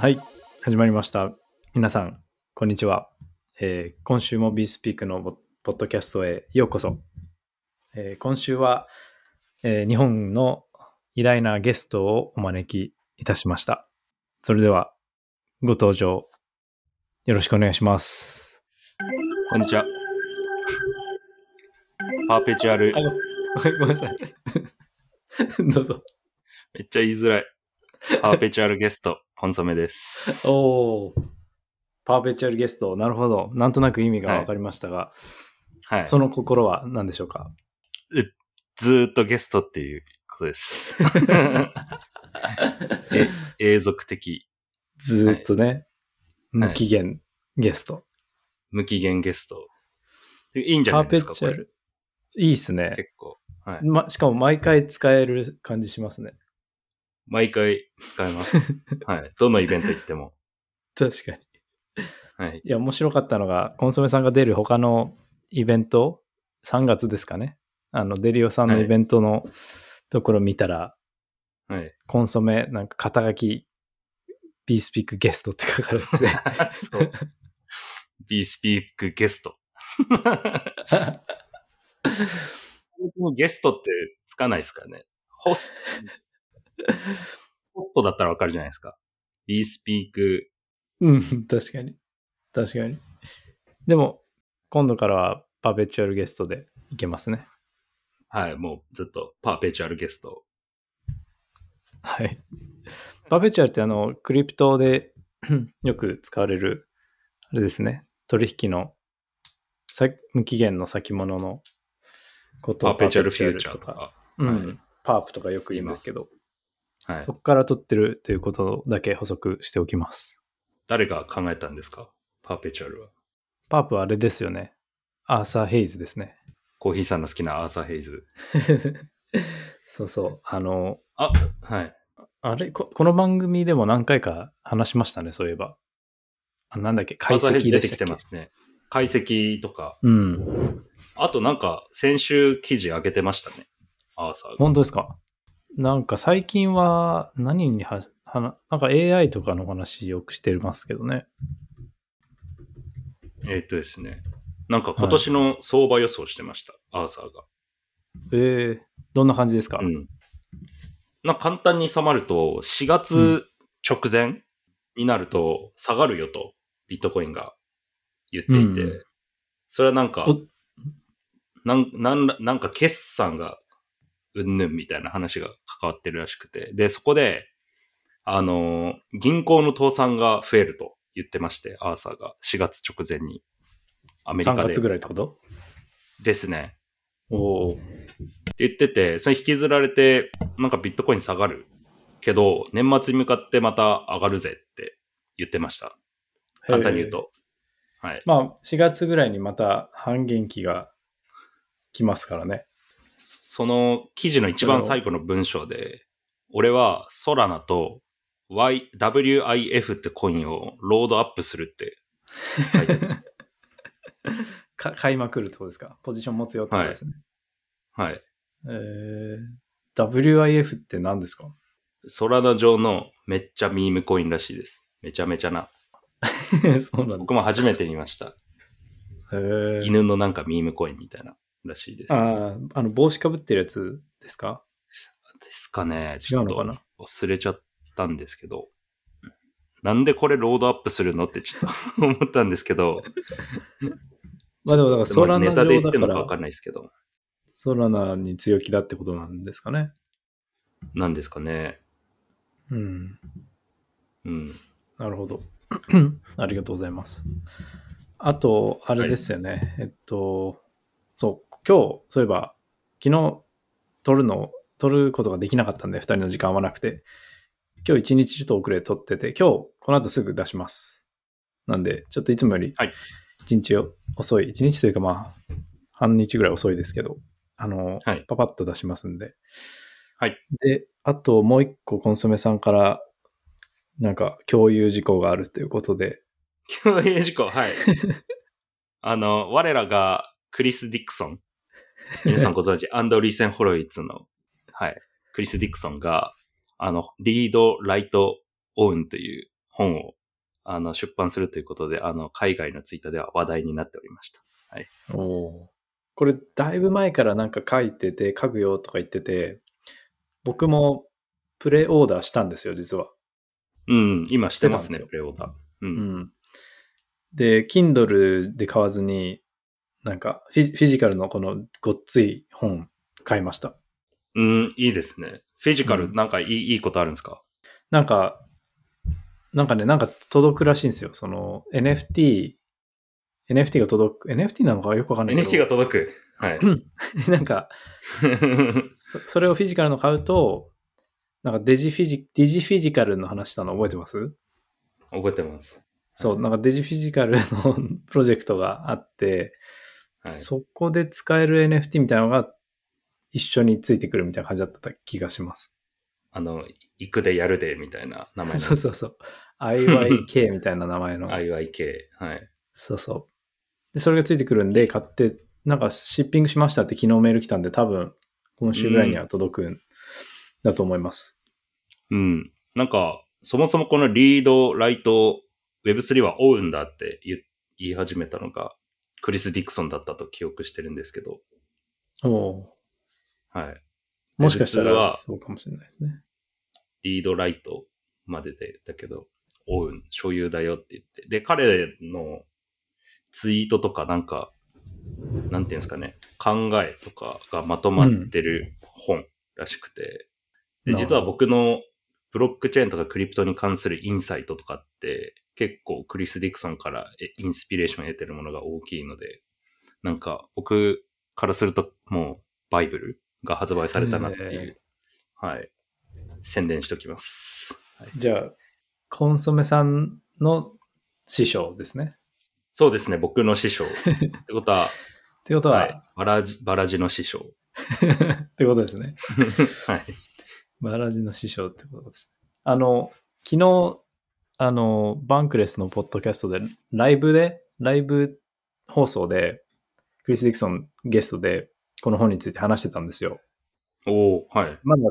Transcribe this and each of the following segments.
はい、始まりました。皆さん、こんにちは。えー今週も BeSpeak のポポッドキャストへようこそ。えー今週は、えー日本の偉大なゲストをお招きいたしました。それでは、ご登場、よろしくお願いします。こんにちは。パーペチュアル ごめんなさい。どうぞ。めっちゃ言いづらい。パーペチュアルゲスト、コンソメです。おー、パーペチュアルゲスト、なるほど。なんとなく意味がわかりましたが、はい。その心は何でしょうか？ずーっとゲストっていうことです。え永続的、ずーっとね、はい無期限ゲスト。無期限ゲスト。でいいんじゃパーペないですか、これ。チュアル。いいっすね。結構。はい。ま、しかも毎回使える感じしますね。毎回使えます。はい。どのイベント行っても。確かに。はい。いや、面白かったのが、コンソメさんが出る他のイベント、3月ですかね。あの、デリオさんのはいイベントのところ見たら、はい。コンソメ、なんか肩書き、ビースピークゲストって書かれてて、そう。ビースピークゲスト。ゲストってつかないですからね。ホス、ホストだったらわかるじゃないですか。ビースピーク、うん、確かに。確かに。でも、今度からはパーペチュアルゲストでいけますね。はい、もうずっとパーペチュアルゲスト。はい。パーペチュアルってあの、クリプトで よく使われる、あれですね。取引のさ無期限の先物のことをパーペチュアルフューチャーとか。うんはいパープとかよく言うんですけど、はいそ。こから取ってるということだけ補足しておきます。誰が考えたんですか？パーペチュアルは。パープはあれですよね。アーサー・ヘイズですね。コーヒーさんの好きなアーサー・ヘイズ。そうそう。あの、あ、はい。あれ？こ、この番組でも何回か話しましたね、そういえば。あなんだっけ、ア解析でしてきてますね。解析とか。うん。あとなんか先週記事上げてましたね。アーサーが。本当ですか？なんか最近は何には、はななんか AI とかの話よくしてますけどね。えーっとですね。なんか今年の相場予想してました。アーサーが。えー、どんな感じですか、うん。な簡単に収まると、4月直前になると下がるよと、ビットコインが言っていて、うんそれはなんかお、なんなんらなんか決算がうんぬんみたいな話が関わってるらしくて、で、そこで、あのー銀行の倒産が増えると言ってまして、アーサーが4月直前に。アメリ ?3 カで。月ぐらいってこと？ですね。おお。って言ってて、それ引きずられて、なんかビットコイン下がるけど、年末に向かってまた上がるぜって言ってました。簡単に言うと。はい。まあ、4月ぐらいにまた半減期が来ますからね。その記事の一番最後の文章で、俺はソラナと Y、WIF ってコインをロードアップするって書いてました。か買いまくるってことですか？ポジション持つよってことですね。はい。えー、WIF って何ですか？ソラナ上のめっちゃミームコインらしいです。めちゃめちゃな。そうなんだ。僕も初めて見ました。えー、犬のなんかミームコインみたいならしいです。ああ、あの帽子かぶってるやつですか？ですかね。違ちょっと忘れちゃったんですけど。なんでこれロードアップするのってちょっと 思ったんですけど。まあでもだからソラナネタで言ってるのかわからんないですけど。ソラナに強気だってことなんですかね？なんですかね。うん。うん。なるほど。ありがとうございます。あと、あれですよね。えっと、そう、今日、そういえば、昨日、撮るの、撮ることができなかったんで、二人の時間合わなくて、今日一日ちょっと遅れ撮ってて、今日、この後すぐ出します。なんで、ちょっといつもよりはい、一日遅い、一日というかまあ、半日ぐらい遅いですけど、あの、はいパパッと出しますんで。はい。で、あともう一個コンソメさんから、なんか共有事項があるということで、共有事項、はい。あの、我らがクリス・ディクソン。皆さんご存知、アンド・リーセン・ホロイツの、はい。クリス・ディクソンが、あの、リード・ライト・オウンという、本をあの出版するということで、あの海外のツイッターでは話題になっておりました。おおー。これ、だいぶ前からなんか書いてて、書くよとか言ってて、僕もプレオーダーしたんですよ、実は。うん、今してますね、プレオーダー。う。うんん。で、Kindle で買わずに、なんかフィジフィジカルのこのごっつい本買いました。うん、いいですね。フィジカル、うんなんかいいいいことあるんですか？なんか、なんかね、なんか届くらしいんですよ。その NFT、NFT が届く、NFT なのかよくわかんないけど。?NFT が届く。はい。なんか そ、それをフィジカルの買うと、なんかデジフィジ、デジフィジカルの話したの覚えてます？覚えてます。そう、なんかデジフィジカルの プロジェクトがあって、はいそこで使える NFT みたいなのが一緒についてくるみたいな感じだった気がします。あの、行くでやるでみたいな名前のそうそうそう。IYK みたいな名前の。IYK。はい。そうそう。で、それがついてくるんで、買って、なんかシッピングしましたって昨日メール来たんで、多分、今週ぐらいには届くんだと思います。うん。なんか、そもそもこのリード、ライト、Web3 は追うんだって言言い始めたのが、クリス・ディクソンだったと記憶してるんですけど、おおはい。ーもしかしたらそうかもしれないですね。リード、ライトまでで、だけど、追うん、所有だよって言って。で、彼のツイートとかなんか、なんていうんですかね、考えとかがまとまってる本らしくて、で、なるほど実は僕のブロックチェーンとかクリプトに関するインサイトとかって、結構クリス・ディクソンからえインスピレーションを得てるものが大きいので、なんか僕からするともうバイブルが発売されたなっていへう、はい、宣伝しときます。はいじゃあ、コンソメさんの師匠ですね。そうですね、僕の師匠。ってことは、ってことは、はい、バラジ、バラジの師匠。ってことですね。はい。バラジの師匠ってことです。あの、昨日、あの、バンクレスのポッドキャストで、ライブで、ライブ放送で、クリス・ディクソンゲストで、この本について話してたんですよ。おおはい。まだ、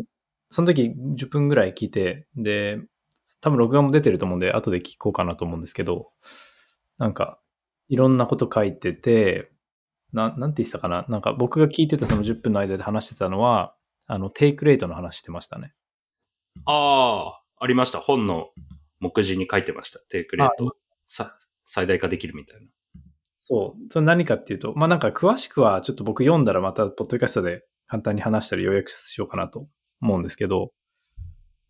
その時10分ぐらい聞いて、で、多分録画も出てると思うんで、後で聞こうかなと思うんですけど、なんか、いろんなこと書いてて、ななんて言ってたかな？なんか僕が聞いてたその10分の間で話してたのは、あの、テイクレートの話してましたね。ああ、ありました。本の目次に書いてました。テイクレーあトさ最大化できるみたいな。そう。それ何かっていうと、まあなんか詳しくはちょっと僕読んだらまたポッドキャストで簡単に話したり要約しようかなと思うんですけど、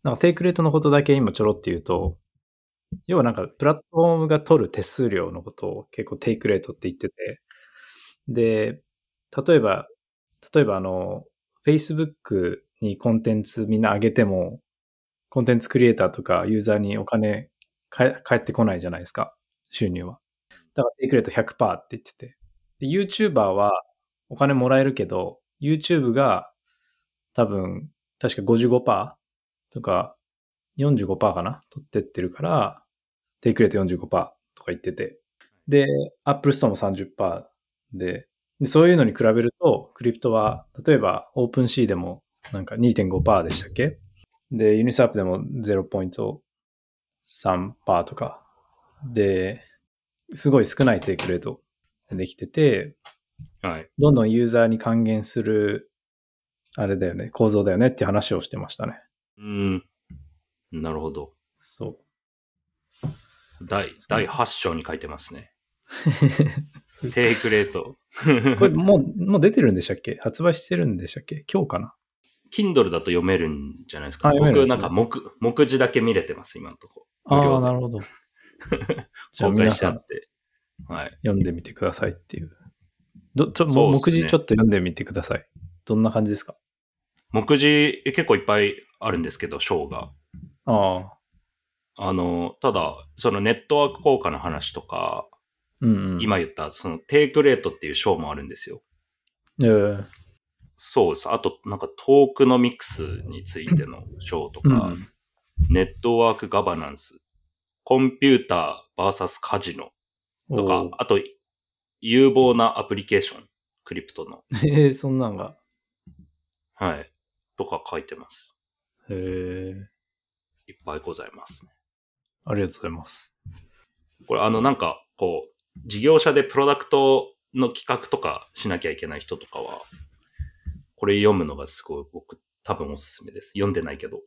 なんかテイクレートのことだけ今ちょろって言うと、要はなんかプラットフォームが取る手数料のことを結構テイクレートって言ってて、で、例えば、例えばあの、Facebook にコンテンツみんな上げても、コンテンツクリエイターとかユーザーにお金か返ってこないじゃないですか、収入は。だからテイクレート100%って言ってて。で、YouTuber はお金もらえるけど、YouTube が多分、確か55%とか45%かな取ってってるから、テイクレート45%とか言ってて。で、Apple Store も30%でで、そういうのに比べると、クリプトは、例えば OpenC でもなんか2.5%でしたっけで、ユニスワップでも0.3%とか。で、すごい少ないテイクレートできてて、はい。どんどんユーザーに還元する、あれだよね、構造だよねっていう話をしてましたね。うん。なるほど。そう。第、第8章に書いてますね。テイクレート。これもう、もう出てるんでしたっけ？発売してるんでしたっけ？今日かな？Kindle だと読めるんじゃないですか？あ読めるん僕ですねなんか目、目次だけ見れてます、今のとこ。無ああ、なるほど。じゃあ公開皆さんしちゃって。はい。読んでみてくださいっていう。どちょそうっすね目次ちょっと読んでみてください。どんな感じですか？目次え結構いっぱいあるんですけど、章が。ああ。あの、ただ、そのネットワーク効果の話とか、うんうん。今言ったそのテイクレートっていう章もあるんですよ。えーそうです。あと、なんかトークノミクスについての章とか、うんネットワークガバナンス、コンピューター VS カジノとかあと、有望なアプリケーション、クリプトの、えー、そんなんが。はい、とか書いてます。へえ。いっぱいございますね。ありがとうございます。これあのなんか、こう、事業者でプロダクトの企画とかしなきゃいけない人とかは、これ読むのがすごい僕多分おすすめです。読んでないけど。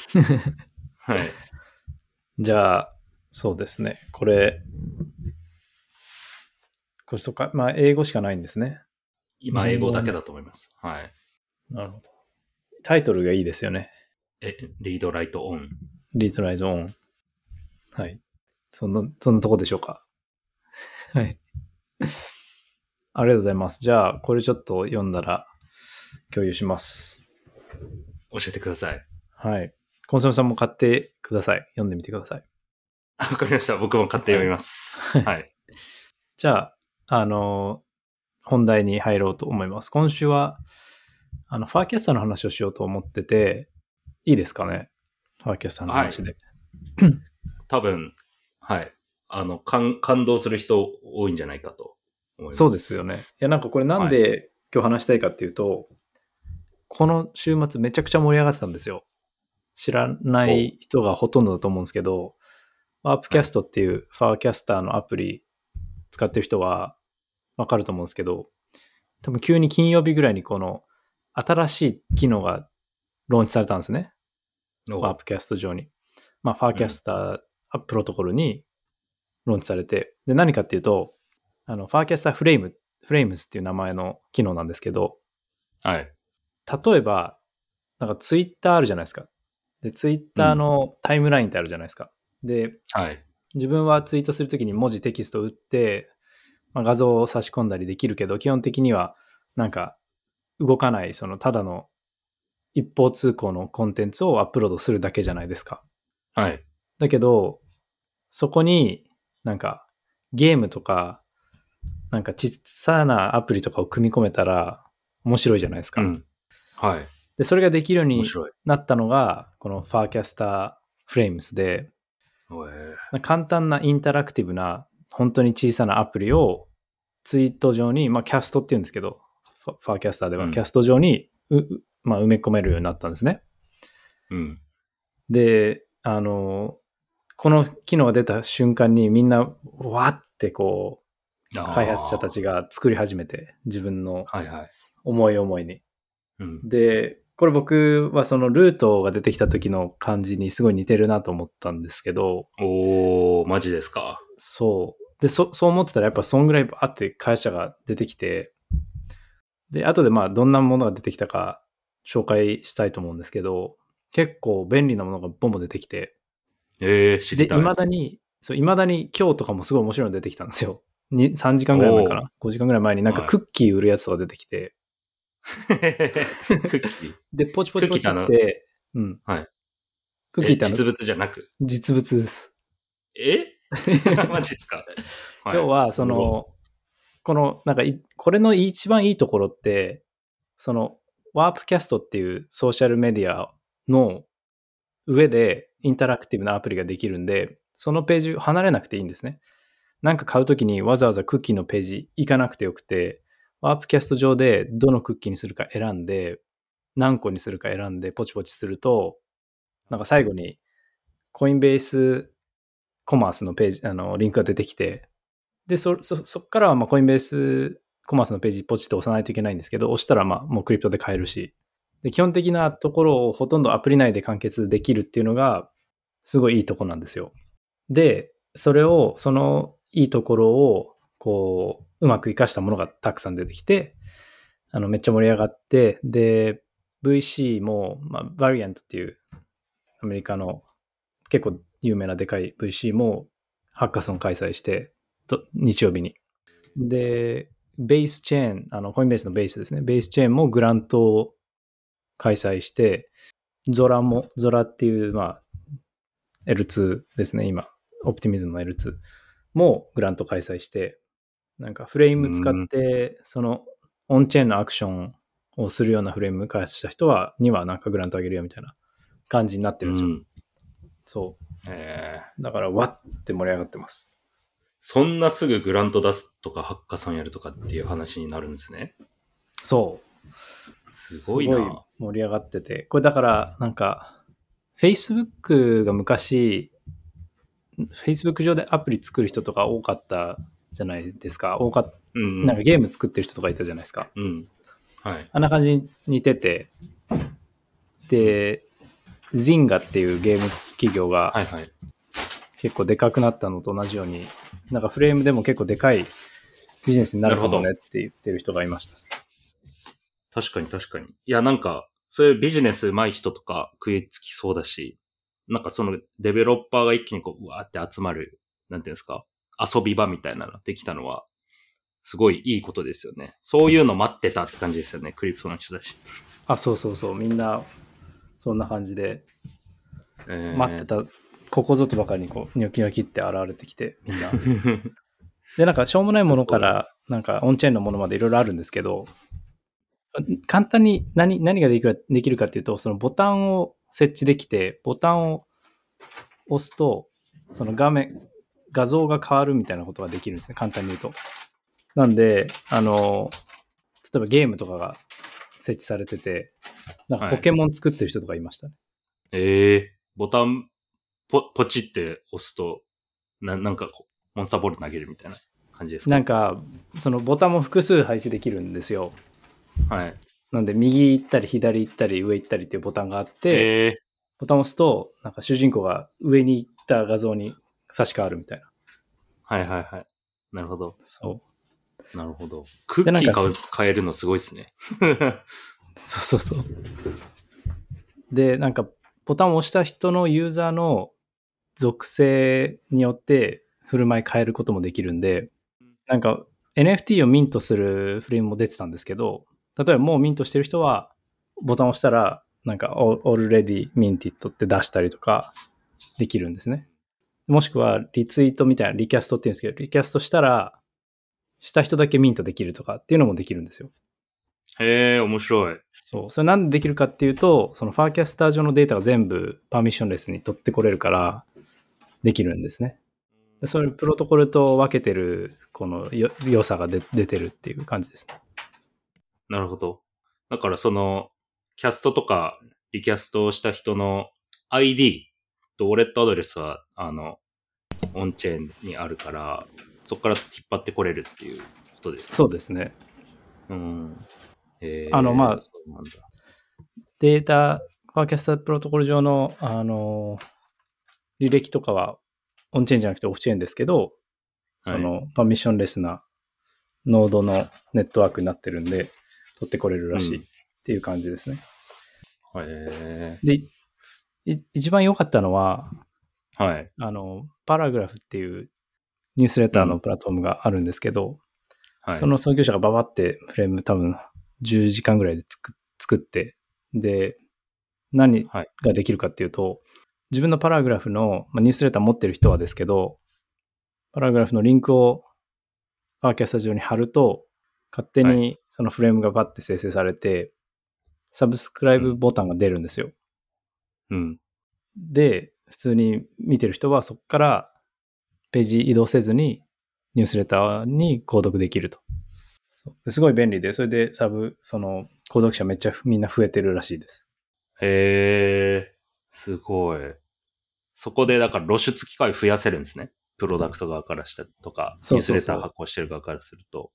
はい。じゃあ、そうですね。これ、これそっか、まあ、英語しかないんですね。今英語だけだと思います。はい。なるほど。タイトルがいいですよね。え、リードライトオン。リードライドオン。はい。そんな、そんなとこでしょうか。はい。ありがとうございます。じゃあ、これちょっと読んだら共有します。教えてください。はい。コンソメさんも買ってください。読んでみてください。あわかりました。僕も買って読みます。はい。じゃあ、あの、本題に入ろうと思います。今週は、あの、ファーキャスターの話をしようと思ってて、いいですかね？ファーキャスターの話で。多分、はい。あの、感感動する人多いんじゃないかと思います。そうですよね。いや、なんかこれなんで今日話したいかっていうと、この週末めちゃくちゃ盛り上がってたんですよ。知らない人がほとんどだと思うんですけど、ワープキャストっていうファーキャスターのアプリ使ってる人はわかると思うんですけど、多分急に金曜日ぐらいにこの新しい機能がローンチされたんですね。お Warpcast 上に。まあ、 Farcaster プロトコルにローンチされて、で、何かっていうと、あの、 Farcaster フレーム、 Frames っていう名前の機能なんですけど、はい。例えば、なんかツイッターあるじゃないですか。で、ツイッターのタイムラインってあるじゃないですか。で、はい。自分はツイートするときに文字テキストを打って、まあ、画像を差し込んだりできるけど、基本的にはなんか動かない、そのただの一方通行のコンテンツをアップロードするだけじゃないですか。はい。だけど、そこになんかゲームとか、なんか小さなアプリとかを組み込めたら面白いじゃないですか。うん。はい。で、それができるように。なったのが、このファーキャスターフレームスで、簡単なインタラクティブな、本当に小さなアプリをツイート上に、まあキャストって言うんですけど、ファーキャスターではうんキャスト上にう、うまあ、埋め込めるようになったんですね。うん。で、あの、この機能が出た瞬間にみんな、わーってこう、開発者たちが作り始めて、自分の。思い思いに。うん。で、これ僕はそのルートが出てきた時の感じにすごい似てるなと思ったんですけど、おー、マジですか？そう。で、そそう思ってたらやっぱそんぐらいあって会社が出てきて、で、後でまあどんなものが出てきたか紹介したいと思うんですけど、結構便利なものがボンボン出てきて、えー、知で、りたい。未だに、そう、未だに今日とかもすごい面白いの出てきたんですよ。に3時間ぐらい前かな ?5 時間ぐらい前になんかはいクッキー売るやつとか出てきて、クッキー。で、ポチポチポチっってて、うん。はい。クッキーって実物じゃなく？実物です。え？マジっすか？はい要は、その、この、なんかい、これの一番いいところって、その、ワープキャストっていうソーシャルメディアの上でインタラクティブなアプリができるんで、そのページ離れなくていいんですね。なんか買うときにわざわざクッキーのページ行かなくてよくて、ワープキャスト上でどのクッキーにするか選んで、何個にするか選んでポチポチすると、なんか最後にコインベースコマースのページ、あの、リンクが出てきて、で、そ、そ、そっからはまあコインベースコマースのページポチって押さないといけないんですけど、押したらまあもうクリプトで買えるし、で、基本的なところをほとんどアプリ内で完結できるっていうのが、すごいいいとこなんですよ。で、それを、そのいいところを、こう、うまく活かしたものがたくさん出てきて、あの、めっちゃ盛り上がって、で、VC も、まあ、バリアントっていうアメリカの結構有名なでかい VC もハッカソン開催して、日曜日に。で、ベースチェーン、あの、コインベースのベースですね。ベースチェーンもグラントを開催して、ゾラも、ゾラっていう、まあ、L2 ですね、今。オプティミズムの L2 もグラント開催して、なんかフレーム使って、そのオンチェーンのアクションをするようなフレーム開発した人は、にはなんかグラントあげるよみたいな感じになってるんですよ。うんそえーう。だから、わって盛り上がってます。そんなすぐグラント出すとか、ハッカソンやるとかっていう話になるんですね。そう。すごいな。盛り上がってて。これだから、なんか、Facebook が昔、Facebook 上でアプリ作る人とか多かったじゃないですか。多かっうん。なんかゲーム作ってる人とかいたじゃないですか。うん。はい。あんな感じに似てて、で、Zynga っていうゲーム企業がはいはい。結構でかくなったのと同じように、なんかフレームでも結構でかいビジネスになるかもなねって言ってる人がいました。確かに確かに。いや、なんか、そういうビジネス上手い人とか食いつきそうだし、なんかそのデベロッパーが一気にこう、うわーって集まる、なんていうんですか、遊び場みたいなのできたのは、すごいいいことですよね。そういうの待ってたって感じですよね、クリプトの人たち。あ、そうそうそう。みんな、そんな感じで、えー待ってた、ここぞとばかりにこう、ニョキニョキって現れてきて、みんな。で、なんか、しょうもないものから、なんか、オンチェーンのものまでいろいろあるんですけど、簡単に何何ができるできるかっていうと、そのボタンを設置できて、ボタンを押すと、その画面、画像が変わるみたいなことができるんですね、簡単に言うと。なんで、あの、例えばゲームとかが設置されてて、なんかはいポケモン作ってる人とかいましたね。ええボタン、ポ、ポチって押すと、ななんかこう、モンスターボール投げるみたいな感じですか？なんか、そのボタンも複数配置できるんですよ。はい。なんで、右行ったり、左行ったり、上行ったりっていうボタンがあって、ええボタンを押すと、なんか主人公が上に行った画像に差し替わるみたいな。はいはいはい。なるほど。そう。なるほど。クッキー買う変えるのすごいですね。そうそうそう。で、なんか、ボタンを押した人のユーザーの属性によって振る舞い変えることもできるんで、なんか NFT をミントするフレームも出てたんですけど、例えばもうミントしてる人は、ボタンを押したら、なんか already minted って出したりとかできるんですね。もしくはリツイートみたいなリキャストって言うんですけど、リキャストしたら、した人だけミントできるとかっていうのもできるんですよ。へえ、面白い。そう。それなんでできるかっていうと、そのファーキャスター上のデータが全部パーミッションレスに取ってこれるから、できるんですね。でそれプロトコルと分けてる、このよ良さが出出てるっていう感じですね。なるほど。だからその、キャストとかリキャストをした人の ID とウォレットアドレスは、あの、オンチェーンにあるから、そこから引っ張ってこれるっていうことですね。そうですね。うん。へーあのまあ。データ、ファーキャスタープロトコル上の、あの、履歴とかはオンチェーンじゃなくてオフチェーンですけど、そのパーミッションレスなノードのネットワークになってるんで、取ってこれるらしいっていう感じですね。へで、い一番良かったのは、ーはい。あの、パラグラフっていうニュースレターのプラットフォームがあるんですけど、はい。その創業者がババってフレーム多分10時間ぐらいで作作って、で、何はいができるかっていうと、自分のパラグラフの、まあ、ニュースレター持ってる人はですけど、パラグラフのリンクをパーキャスタ上に貼ると、勝手はにそのフレームがバッて生成されて、サブスクライブボタンが出るんですよ。うん。で、普通に見てる人はそこからページ移動せずにニュースレターに購読できると。すごい便利で、それでサブ、その、購読者めっちゃみんな増えてるらしいです。へえ、すごい。そこで、だから露出機会増やせるんですね。プロダクト側からしたとか、ニュースレター発行してる側からすると。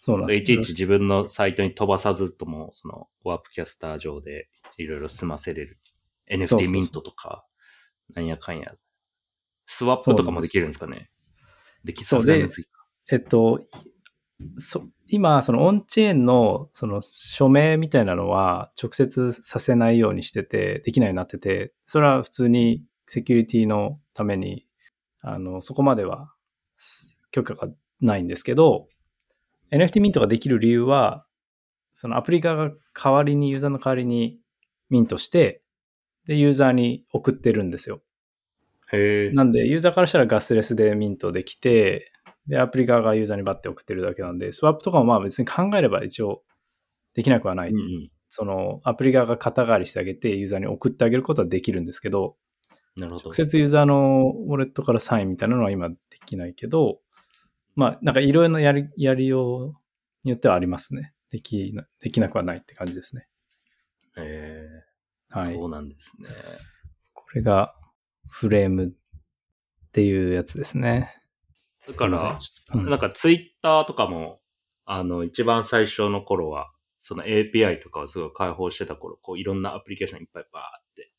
そうなんですでいちいち自分のサイトに飛ばさずとも、その、ワープキャスター上でいろいろ済ませれる。NFT ミントとか、なんやかんや。スワップとかもできるんですかね。できそうでえっと、そ今、そのオンチェーンのその署名みたいなのは直接させないようにしてて、できないようになってて、それは普通にセキュリティのために、あの、そこまでは許可がないんですけど、NFT ミントができる理由は、そのアプリ側が代わりに、ユーザーの代わりにミントして、で、ユーザーに送ってるんですよ。へえ。なんで、ユーザーからしたらガスレスでミントできて、で、アプリ側がユーザーにバッて送ってるだけなんで、スワップとかもまあ別に考えれば一応できなくはない。うんうん。そのアプリ側が肩代わりしてあげて、ユーザーに送ってあげることはできるんですけど、なるほど直。接ユーザーのウォレットからサインみたいなのは今できないけど、まあなんかいろいろなやり、やりようによってはありますね。できな、できなくはないって感じですね。へえ。はい。そうなんですね。これがフレームっていうやつですね。だから、なんかツイッターとかも、あの、一番最初の頃は、その API とかをすごい開放してた頃、こういろんなアプリケーションいっぱいバーって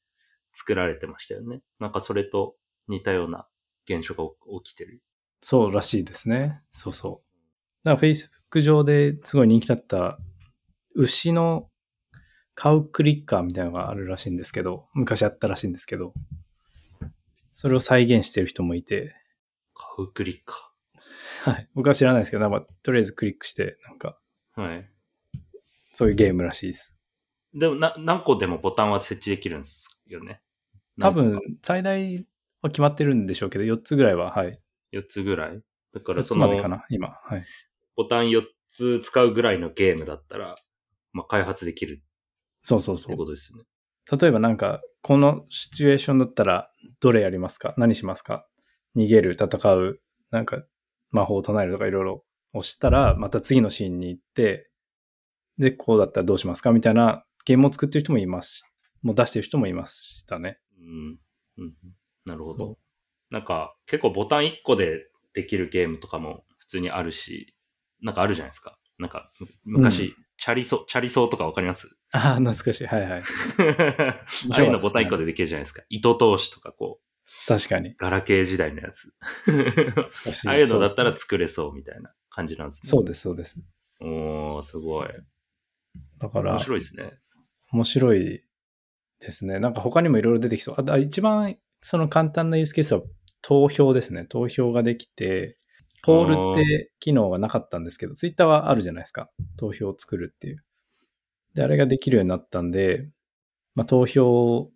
作られてましたよね。なんかそれと似たような現象が起きてる。そうらしいですね。そうそう。だから Facebook 上ですごい人気だった牛のカウクリッカーみたいなのがあるらしいんですけど、昔あったらしいんですけど、それを再現してる人もいて、カウクリッカはい。僕は知らないですけど、なんかとりあえずクリックして、なんかー。はい。そういうゲームらしいです。でもな、何個でもボタンは設置できるんですよね？多分、最大は決まってるんでしょうけど、4つぐらいは、はい。4つぐらい？だか4らそのつまでかな、今。はい。ボタン4つ使うぐらいのゲームだったら、まあ、開発できるそうそうそう。ことですね。例えばなんか、このシチュエーションだったら、どれやりますか？何しますか？逃げる、戦う、なんか、魔法を唱えるとかいろいろ押したら、また次のシーンに行って、で、こうだったらどうしますか？みたいなゲームを作ってる人もいます。もう出してる人もいましたね。うん。うん、なるほそど。なんか、結構ボタン1個でできるゲームとかも普通にあるし、なんかあるじゃないですか。なんか、む昔、うんチャリソ、チャリソーとかわかります？ああ、懐かしい。はいはい。ああいうのボタン1個でできるじゃないですか。糸通しとかこう、確かに。ガラケー時代のやつ。懐かしい。ああいうのだったら作れそうみたいな感じなんですね。そうです、そうです。おー、すごい。だから、面白いですね。面白いですね。なんか他にもいろいろ出てきそう。あだ一番その簡単なユースケースは投票ですね。投票ができて、ポールって機能がなかったんですけど、ツイッターはあるじゃないですか。投票を作るっていう。で、あれができるようになったんで、まあ、投票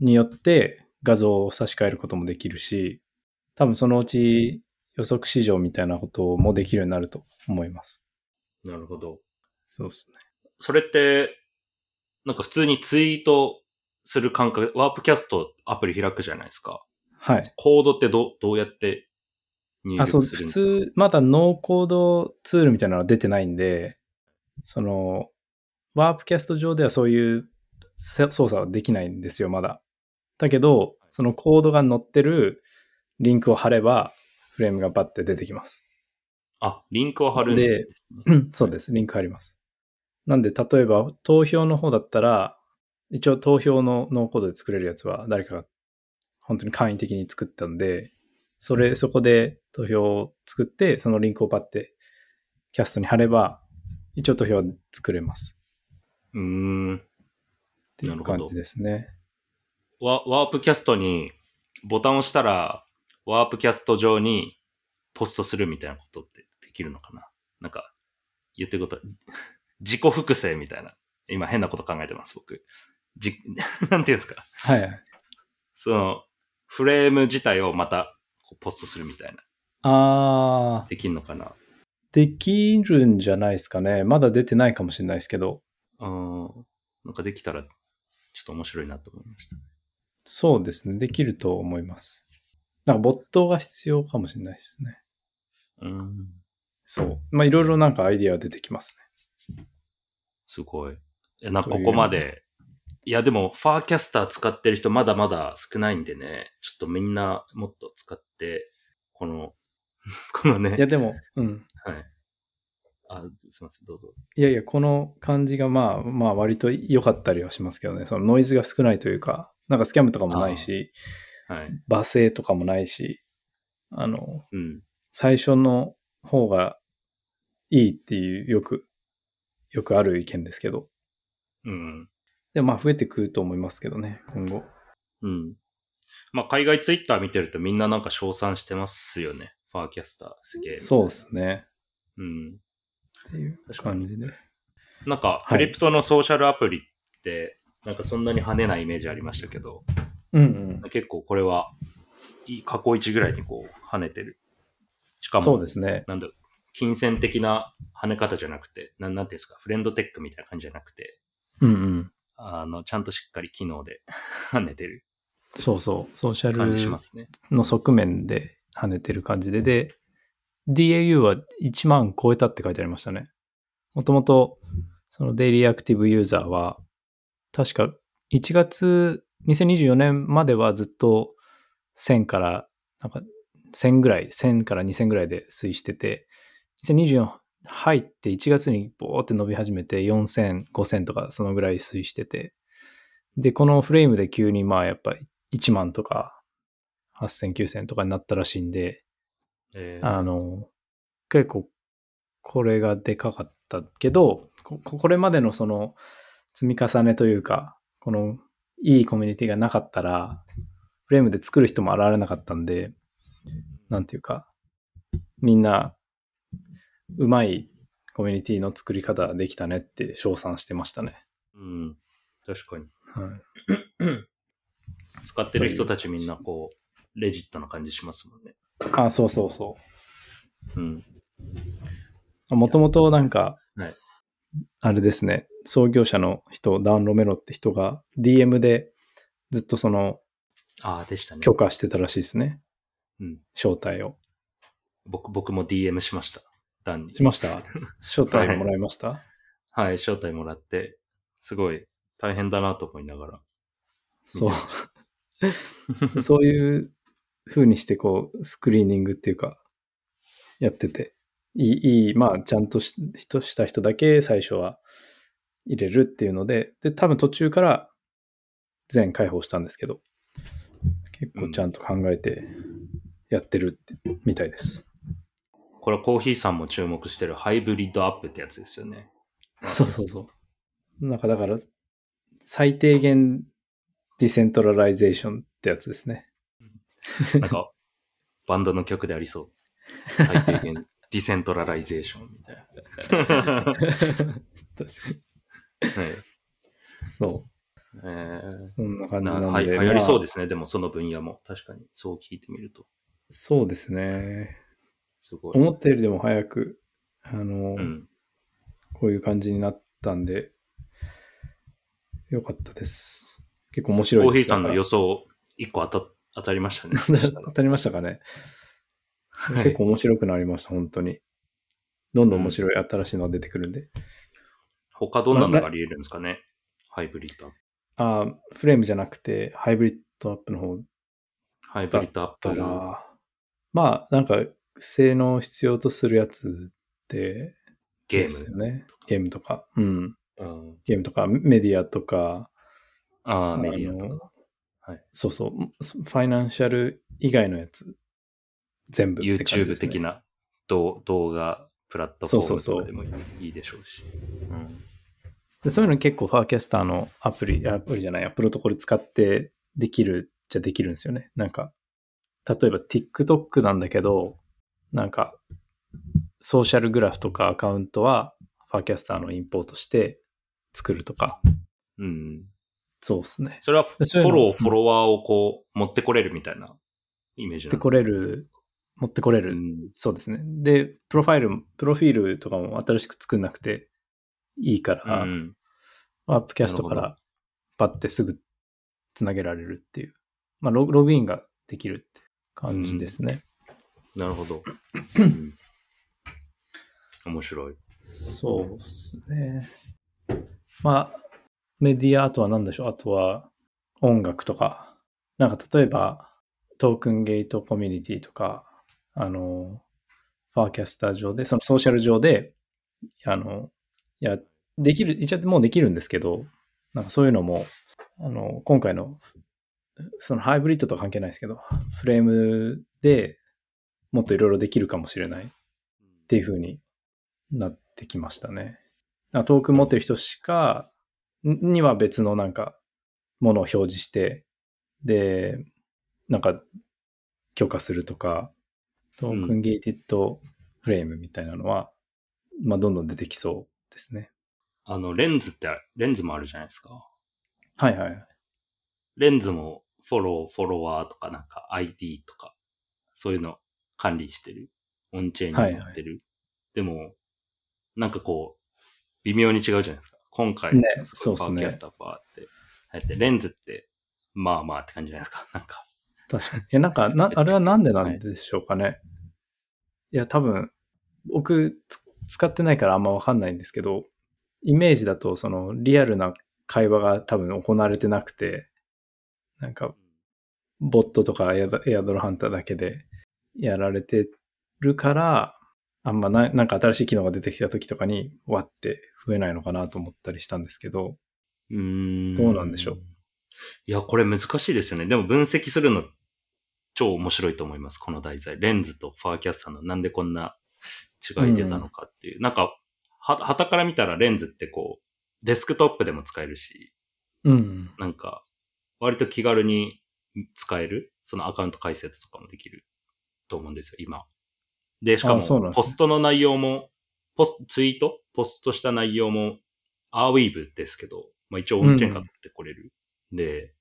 によって画像を差し替えることもできるし、多分そのうち予測市場みたいなこともできるようになると思います。なるほど。そうですね。それって、なんか普通にツイートする感覚、ワープキャストアプリ開くじゃないですか。はい。コードってどうどうやって入あ、そう、普通、まだノーコードツールみたいなのは出てないんで、その、ワープキャスト上ではそういうせ操作はできないんですよ、まだ。だけど、そのコードが載ってるリンクを貼れば、フレームがバッて出てきます。あ、リンクを貼るんですね。うんそうです。リンク貼ります。なんで、例えば、投票の方だったら、一応投票のノーコードで作れるやつは誰かが本当に簡易的に作ったんで、それ、そこで投票を作って、そのリンクをパッてキャストに貼れば、一応投票は作れます。うーん。っていう感じですね。ワワープキャストにボタンを押したら、ワープキャスト上にポストするみたいなことってできるのかな？なんか、言ってること、自己複製みたいな。今変なこと考えてます、僕。じ、なんていうんですか？はいはい。その、フレーム自体をまたポストするみたいな。あー、できるのかなできるんじゃないですかね。まだ出てないかもしれないですけど、うん。なんかできたら、ちょっと面白いなと思いました。そうですね。できると思います。なんか、ボットが必要かもしれないですね。うん。そう。まあ、いろいろなんかアイディア出てきますね。すごい。え、なんかここまで。いや、でも、ファーキャスター使ってる人まだまだ少ないんでね。ちょっとみんなもっと使って、この、このね。いや、でも、うん。はい。あ、すいません、どうぞ。いやいや、この感じがまあ、まあ、割と良かったりはしますけどね。そのノイズが少ないというか、なんかスキャムとかもないし、はい。罵声とかもないし、あの、うん。最初の方がいいっていう、よく、よくある意見ですけど。うん。でもまあ、増えてくると思いますけどね、今後。うん。まあ、海外ツイッター見てるとみんななんか称賛してますよね。ファーキャスター、すげえ。そうですね。うん。っていう確かに感じで。なんか、はいクリプトのソーシャルアプリって、なんかそんなに跳ねないイメージありましたけど、うん結構これは、いい過去一ぐらいにこう跳ねてる。しかうん。も、そうですね。なんだ金銭的な跳ね方じゃなくて、なんなんていうんですか、フレンドテックみたいな感じじゃなくて、うんうん。あの、ちゃんとしっかり機能で跳ねてるそうそう。ソーシャルますね。の側面で跳ねてる感じで、で、DAU は1万超えたって書いてありましたね。もともと、そのデイリーアクティブユーザーは、確か1月、2024年まではずっと1000からなんか1000ぐらい、1000から2000ぐらいで推移してて、2024入って1月にボーって伸び始めて4000、5000とかそのぐらい推移してて、で、このフレームで急にまあやっぱり1万とか8000、9000とかになったらしいんで、えーあの、結構これがでかかったけど、ここれまでのその積み重ねというか、このいいコミュニティがなかったら、フレームで作る人も現れなかったんで、なんていうか、みんな、うまいコミュニティの作り方できたねって称賛してましたね。うん。確かに。はい、使ってる人たちみんなこう、レジットな感じしますもんね。あ、そうそうそうん。う。もともとなんか、はいあれですね、創業者の人、ダン・ロメロって人が DM でずっとそのああ、でしたね。許可してたらしいですね。うん。招待を。僕、僕も DM しました。に。しました？招待もらいました、はい、招待もらって、すごい大変だなと思いながら。そう。そういう風にしてこう、スクリーニングっていうか、やってて、いい、いい、まあ、ちゃんとし人した人だけ最初は入れるっていうので、で、多分途中から全開放したんですけど、結構ちゃんと考えてやってるみたいです。これはコーヒーさんも注目してる hybrid app ってやつですよね。そうそうそう。なんかだから、最低限 decentralization ってやつですね。なんか、バンドの曲でありそう。最低限、decentralization みたいな。確かに。はいそえーう。そんな感じななんで。はい流行りそうでですね。でもその分野も。確かに。そう聞いてみると。す。そうですね。すごい。思ったよりでも早く、あの、うん。こういう感じになったんで、よかったです。結構面白いです。コーヒーさんの予想、一個当た当たりましたね。当たりましたかね。はい結構面白くなりました、本当に。どんどん面白い新しいのが出てくるんで。他どんなのがあり得るんですかね？ハイブリッドアップ。ああ、フレームじゃなくて、ハイブリッドアップの方ハイブリッドアップ。ら、まあ、なんか、性能を必要とするやつって、ゲーム。ね。ゲームとか、うん。うん、ゲームとか、メディアとか、ああ、あメディアとのか。はいそうそう、ファイナンシャル以外のやつ、全部って感じ YouTube 的な動動画プラットフォームとかでもいいでしょうし。うんでそういうの結構ファーキャスターのアプリ、アプリじゃないや、プロトコル使ってできるじゃできるんですよね。なんか、例えば TikTok なんだけど、なんか、ソーシャルグラフとかアカウントはファーキャスターのインポートして作るとか、うん。そうですね。それはフォロー、フォロワーをこう持ってこれるみたいなイメージなんですか？持ってこれる、持ってこれる。うん。そうですね。で、プロファイル、プロフィールとかも新しく作んなくていいから、うんアップキャストかならパッてすぐつなげられるっていう。まあログ、ログインができるって感じですね。なるほど。うん面白い。そうですね。まあ、メディア、あとは何でしょう？あとは音楽とか。なんか例えば、トークンゲートコミュニティとか、あの、ファーキャスター上で、そのソーシャル上で、あの、いや、できる、一応もうできるんですけど、なんかそういうのも、あの、今回の、そのハイブリッドとは関係ないですけど、フレームでもっといろいろできるかもしれないっていう風になってきましたね。あトークン持ってる人しか、んには別のなんか、ものを表示して、で、なんか、許可するとか、トークンゲーティッドフレームみたいなのは、まあ、どんどん出てきそうですね。あの、レンズって、レンズもあるじゃないですか。はいはい。レンズもフォロー、フォロワーとかなんか ID とか、そういうの管理してる。オンチェーンに載ってる。でも、なんかこう、微妙に違うじゃないですか。今回、ねすごいそうっすねパーキャスターファーって、やってレンズって、まあまあって感じじゃないですか。なんか。確かに。いや、なんか、な、あれはなんでなんでしょうかね。い、や、多分、僕、つ使ってないからあんまわかんないんですけど、イメージだと、その、リアルな会話が多分行われてなくて、なんか、ボットとかエアドエアドロハンターだけでやられてるから、あんまななんか新しい機能が出てきた時とかに、わって増えないのかなと思ったりしたんですけど、うーん。どうなんでしょう？いや、これ難しいですよね。でも分析するの超面白いと思います。この題材。レンズとファーキャスターのなんでこんな違い出たのかっていう。なんか、は、旗から見たらレンズってこう、デスクトップでも使えるし、うん。なんか、割と気軽に使える、そのアカウント解説とかもできると思うんですよ、今。で、しかも、ポストの内容も、ポス、ツイート？ポストした内容も、アーウィーブですけど、まあ一応オンチェーンかってこれる。で、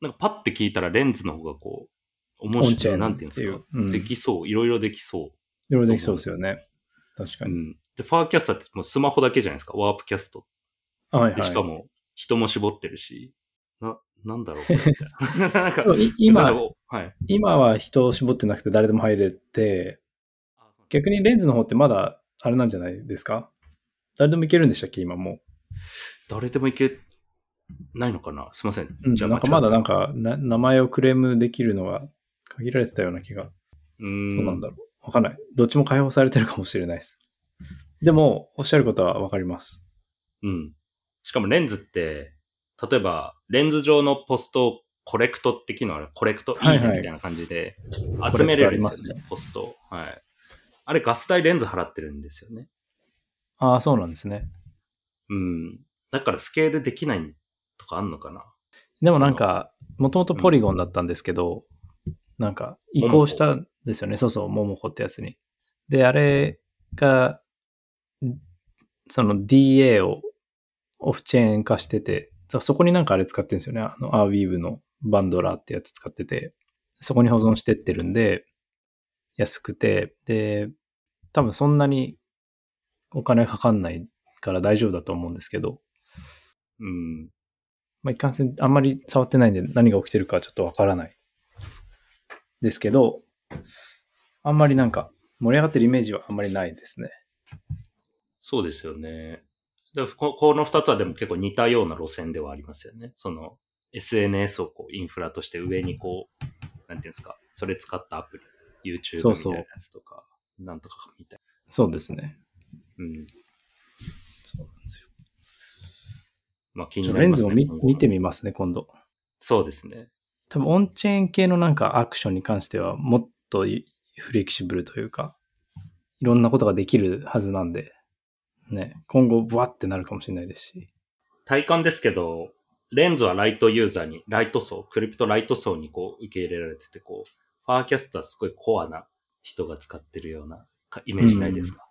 なんかパッて聞いたらレンズの方がこう、面白い、なんていうんですか、ううんできそう、いろいろできそいろいろできそうですよね。確う。かに。うん。で、ファーキャスターってもうスマホだけじゃないですか、ワープキャスト。はいはい。で、しかも、人も絞ってるし、な、なんだろうこれみたいな。今はい。今は人を絞ってなくて誰でも入れて、逆にレンズの方ってまだあれなんじゃないですか？誰でもいけるんでしたっけ今も誰でもいけないのかな？すいません。う。うん、じゃあ、なんかまだなんか、かな名前をクレームできるのが限られてたような気が。うどう。なんだろう？わかんない。どっちも解放されてるかもしれないです。でも、おっしゃることはわかります。うん。しかもレンズって、例えば、レンズ上のポストコレクトって機能ある？コレクト？いはいねみたいな感じで集めれるんですよね。ポストを。はい。あれガス代レンズ払ってるんですよね。ああ、そうなんですね。うん。だからスケールできないとかあんのかな？でもなんか、もともとポリゴンだったんですけど、なんか移行したんですよね。そうそう、モモコってやつに。で、あれが、んその DA をオフチェーン化してて、そそこになんかあれ使ってるんですよね。あの、アーウィーブのバンドラーってやつ使ってて、そこに保存してってるんで、安くて、で、多分そんなにお金かかんないから大丈夫だと思うんですけど、うん。まあ、一貫性あんまり触ってないんで何が起きてるかちょっとわからない。ですけど、あんまりなんか盛り上がってるイメージはあんまりないですね。そうですよね。でここの二つはでも結構似たような路線ではありますよね。その SNS をこうインフラとして上にこう、なんていうんですか、それ使ったアプリ、YouTube そうそうみたいなやつとか、なんとかみたいそうですね。な。うん。そうなんですよ。まあ気になりますね。レンズも見今後見てみますね、今度。そうですね。多分オンチェーン系のなんかアクションに関してはもっとフレキシブルというか、いろんなことができるはずなんで、ね、今後ブワってなるかもしれないですし。体感ですけど、レンズはライトユーザーに、ライト層、クリプトライト層にこう受け入れられてて、こう、ファーキャスターすごいコアな人が使ってるようなかイメージないですか、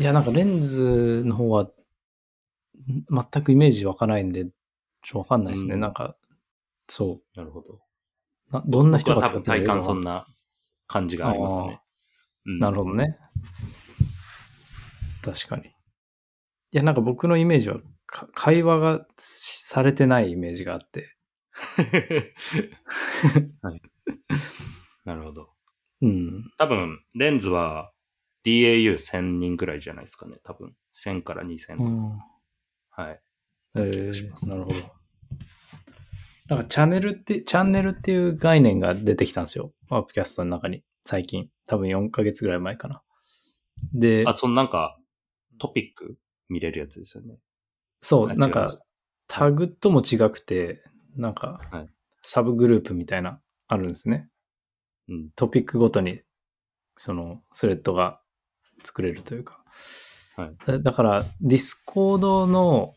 いや、なんかレンズの方はん全くイメージ湧かないんで、ちょっとわかんないですね。うんなんか、そなるほど。う。などんな人僕は多分が使ってる体感そんな。な感じがありますね。うんなるほどね。確かに。いや、なんか僕のイメージは、か会話がされてないイメージがあって。はい。なるほど。うん。多分、レンズは DAU1000 人ぐらいじゃないですかね。多分。1000から2000。うん、はい。え気がしますー、なるほど。なんかチャンネルって、チャンネルっていう概念が出てきたんですよ。ワープキャストの中に。最近。多分4ヶ月ぐらい前かな。で、あ、そのなんか、トピック見れるやつですよね。そう、なんかタグとも違くて、なんかはい、サブグループみたいな、あるんですね。うん。トピックごとに、その、スレッドが作れるというか。はいだだから、ディスコードの、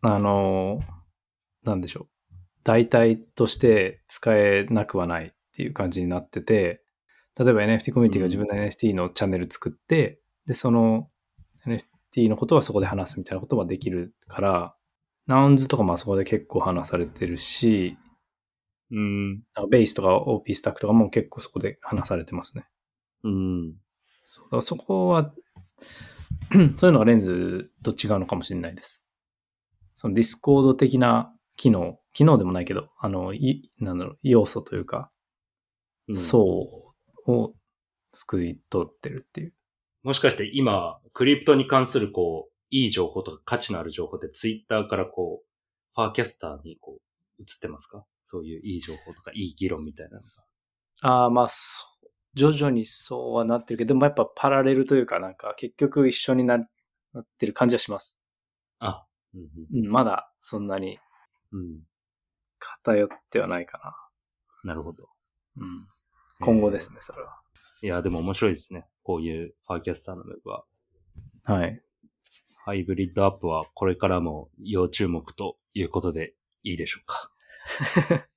あの、なんでしょう。代替として使えなくはないっていう感じになってて、例えば NFT コミュニティが自分の NFT のチャンネル作って、で、その NFT のことはそこで話すみたいなことができるから、ナウンズとかもあそこで結構話されてるし、うん。ベースとか OP スタックとかも結構そこで話されてますね。うん。そうだそこは、そういうのがレンズと違うのかもしれないです。そのディスコード的な機能、機能でもないけど、あの、いなんだろう、要素というか、うん層を救い取ってるっていう。もしかして今、クリプトに関するこう、いい情報とか価値のある情報ってツイッターからこう、 Farcaster にこう、映ってますか？そういういい情報とかいい議論みたいなのああ、まあ、そう。徐々にそうはなってるけど、でもやっぱパラレルというか、なんか結局一緒にななってる感じはします。が。あ、うんうん、まだそんなにうん。うん。偏ってはないかなるほど。な。うん。今後ですね、それは。いや、でも面白いですね。こういうファーキャスターのムーブは。はい。ハイブリッドアップはこれからも要注目ということでいいでしょうか？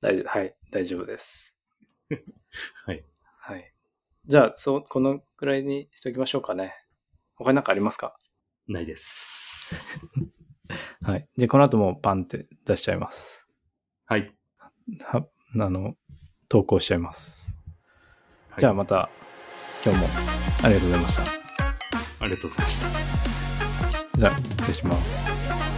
大丈夫、はい、大丈夫です。はい。はい。じゃあ、そう、このくらいにしておきましょうかね。他になんかありますか？ないです。はい。じゃあ、この後もパンって出しちゃいます。はい。は、あの、投稿しちゃいます。じゃあ、はいまた、今日もありがとうございました。ありがとうございました。じゃあ、失礼します。